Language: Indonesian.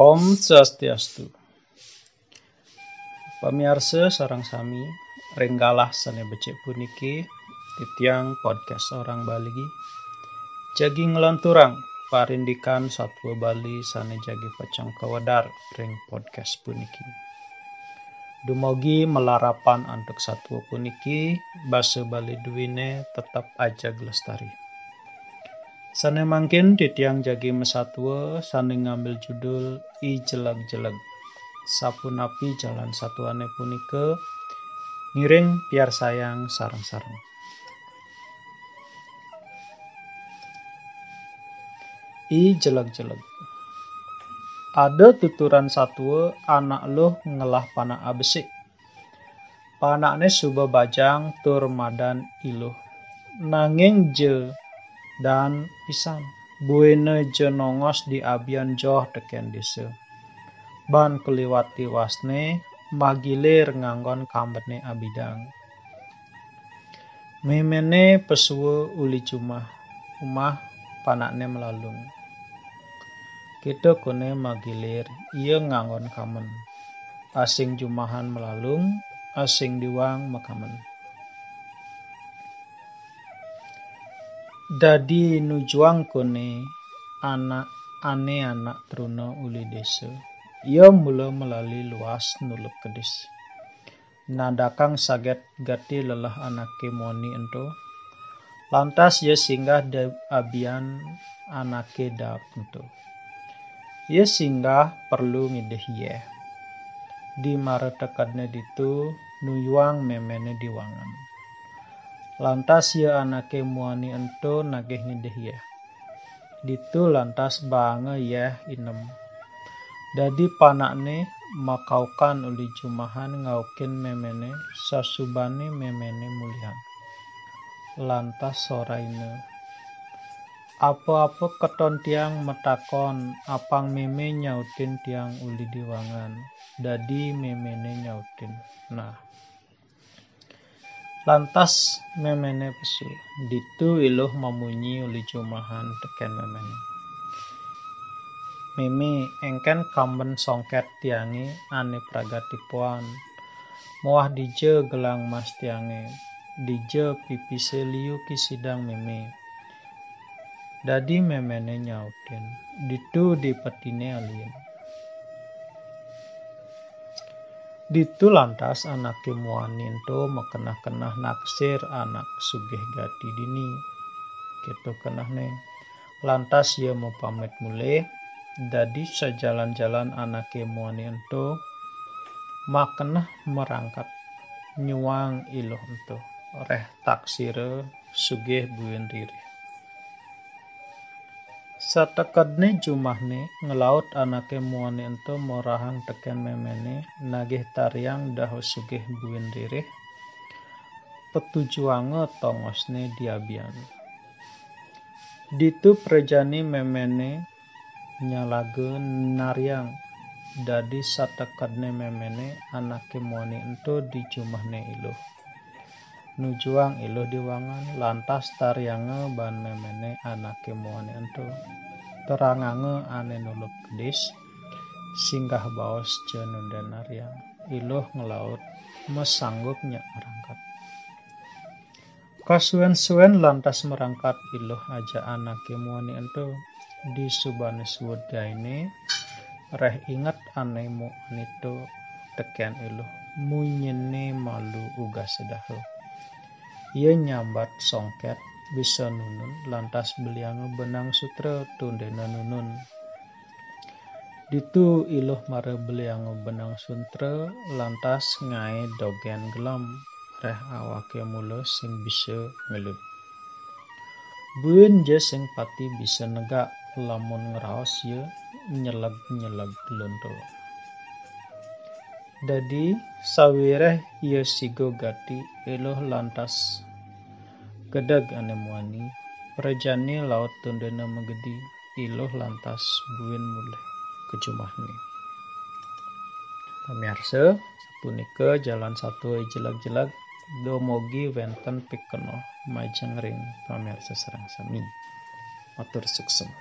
Om Swastiastu. Pamirsa sarang sami renggalah sane becek puniki titiang podcast orang Bali jagi ngelanturang parindikan satwa Bali sane jagi pacang kawadar ring podcast puniki. Dumogi melarapan untuk satwa puniki bahasa Bali duwine tetap aja lestari. Sane mangkin titiang jagi mesatwa sane ngambil judul I Jelag-jelag. Sapu napi jalan satuane punika ngiring biar sayang sarang-sarang. I jelag-jelag. Ada tuturan satwa anak loh ngelah panak abesik. Panakne suba bajang tur madan iluh. Nanging je dan pisan. Buene jenongos di abian joh teken desa. Ban keliwati wasne magilir nganggon kambene abidang. Memene pesuwe uli cumah, umah panakne melalung. Kita kone magilir, ia nganggon kamen. Asing jumahan melalung, asing diwang makamen. Dadi nujuang kone anak ane anak truna uli desa. Ia mula melalui luas nuluk kedis. Nadakang saget gati lelah anake moni ento. Lantas ia singgah de abian anake dap ento. Ia singgah perlu ngideh ye. Di mara tekadne ditu nuyuang memene diwangan. Lantas ya anake muani ento nageh ngideh ya. Ditu lantas bange ya inem. Dadi panakne makaukan uli jumahan ngaukin memene sasubane memene mulian. Lantas soraine. Apa-apa keton tiang metakon apang meme nyautin tiang uli diwangan. Dadi memene nyautin. Nah, Lantas memene pesu, ditu iluh memunyi uli cumahan teken memene. Mimi engken kamben songket tiangi ane pragatipuan. Muah dije gelang mas tiangi, dije pipi seliu kisidang mimi. Dadi memene nyautin, ditu di petine alien. Ditu lantas anak muanin to mekenah-kenah naksir anak sugih gati dini. Gitu kenah neng. Lantas ia mau pamit mulai. Dadi sejalan-jalan anak muanin to makenah merangkat nyuang iluh ento reh taksire sugih buin diri. Satekadne jumahne ngelaut anake muane ento morahang teken memene nagih tariang dahu sugih buin dirih petujuange tongosne diabian. Ditu prejani memene nyalage nariang dadi satekadne memene anake muane ento di jumahne iluh. Nujuang iluh diwangan lantas tariange ban memene anake muane ento. Terangange ane nuluk gedis singgah baos jenundan nariang iluh ngelaut mesanggup nyak merangkat. Kasuen-suen lantas merangkat iluh aja anake muane ento. Di subane ini reh ingat anemu anito teken iluh munyene malu uga sedahu ia nyambat songket bisa nunun lantas beliang benang sutra tundena nunun. Ditu iluh mare beliang benang sutra lantas ngai dogen gelam reh awake mula sing bisa ngelut. Buen je sing pati bisa negak lamun ngeraos ye nyelag-nyelag lonto. Dadi sawireh ia sigo gati eloh lantas gedag ane muani prajani laut tundena megedi iloh lantas buin mulai kejumahni. Pemirsa, punika jalan satu jelag-jelag domogi wenten pikeno majeng ring pamirsa serang sami. Matur suksema.